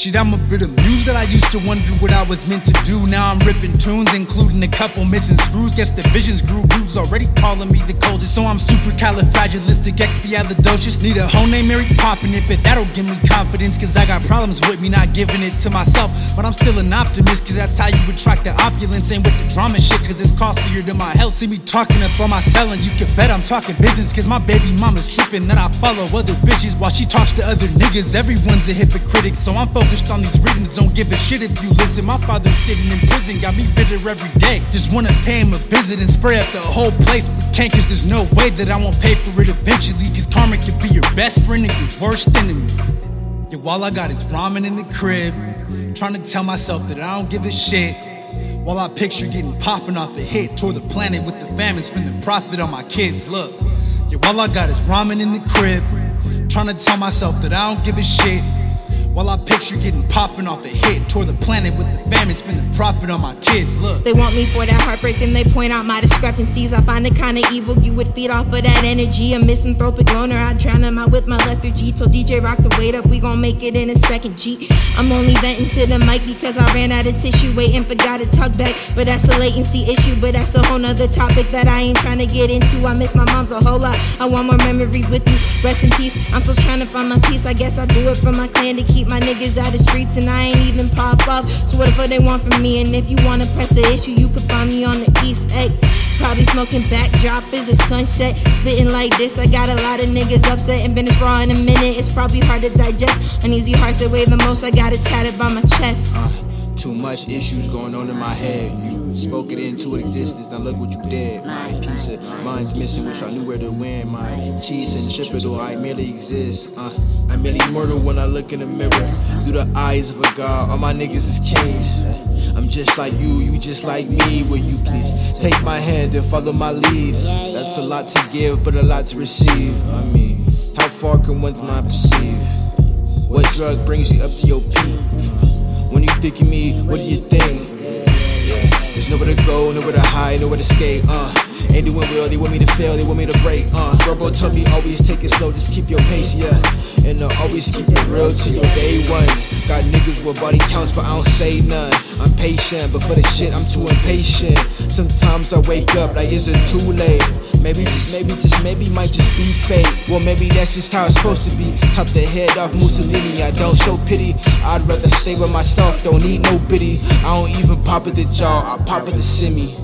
Shit, I'm a bit amused that I used to wonder what I was meant to do. Now I'm ripping tunes, including a couple missing screws. Guess the visions grew. Dudes already calling me the coldest, so I'm super califragilistic, Need a whole name Mary popping it, but that'll give me confidence. Cause I got problems with me not giving it to myself. But I'm still an optimist, cause that's how you attract the opulence. Ain't with the drama shit, cause it's costlier than my health. See me talking up on my selling, you can bet I'm talking business. Cause my baby mama's tripping, then I follow other bitches while she talks to other niggas. Everyone's a hypocrite, so I'm focused on these readings. Don't give a shit if you listen. My father's sitting in prison, got me bitter every day. Just wanna pay him a visit and spray up the whole place, but can't cause there's no way that I won't pay for it eventually. Cause karma can be your best friend and your worst enemy. Yeah, all I got is ramen in the crib. Trying to tell myself that I don't give a shit. While I picture getting popping off a hit, toward the planet with the famine, spend the profit on my kids. Look, yeah, all I got is ramen in the crib. Trying to tell myself that I don't give a shit. While I picture getting popping off a hit, toward the planet with the famine, spend the profit on my kids. Look, they want me for that heartbreak, and they point out my discrepancies. I find it kinda evil. You would feed off of that energy. A misanthropic loner, I drown him out with my lethargy. Told DJ Rock to wait up, we gon' make it in a second. G. I'm only venting to the mic because I ran out of tissue, waiting for God to talk back. But that's a latency issue, but that's a whole nother topic that I ain't trying to get into. I miss my mom's a whole lot. I want more memories with you. Rest in peace. I'm still trying to find my peace. I guess I do it for my clan to keep keep my niggas out the streets and I ain't even pop up. So whatever they want from me, and if you wanna press the issue, you can find me on the east egg. Probably smoking backdrop is a sunset. Spitting like this, I got a lot of niggas upset and been this raw in a minute. It's probably hard to digest. Uneasy hearts that weigh the most, I got it tatted by my chest. Uh. Too much issues going on in my head. You spoke it into existence, now look what you did. My peace of mind's missing, wish I knew where to win. My cheese and chip it, or I merely exist. Uh, I merely murder when I look in the mirror. Through the eyes of a god, all my niggas is kings. I'm just like you, you just like me. Will you please take my hand and follow my lead? That's a lot to give, but a lot to receive. I mean, how far can one's mind perceive? What drug brings you up to your peak? Of me, what do you think? There's nowhere to go, nowhere to hide, nowhere to skate, uh. Ain't doing well, they want me to fail, they want me to break, uh. Robo told me always take it slow, just keep your pace, yeah. And uh, always keep it real to your day ones. Got niggas with body counts, but I don't say none. I'm patient, but for the shit, I'm too impatient. Sometimes I wake up like, is it too late? Maybe just maybe just maybe might just be fate. Well maybe that's just how it's supposed to be. Chop the head off Mussolini, I don't show pity. I'd rather stay with myself, don't need no pity. I don't even pop at the jaw, I pop at the semi.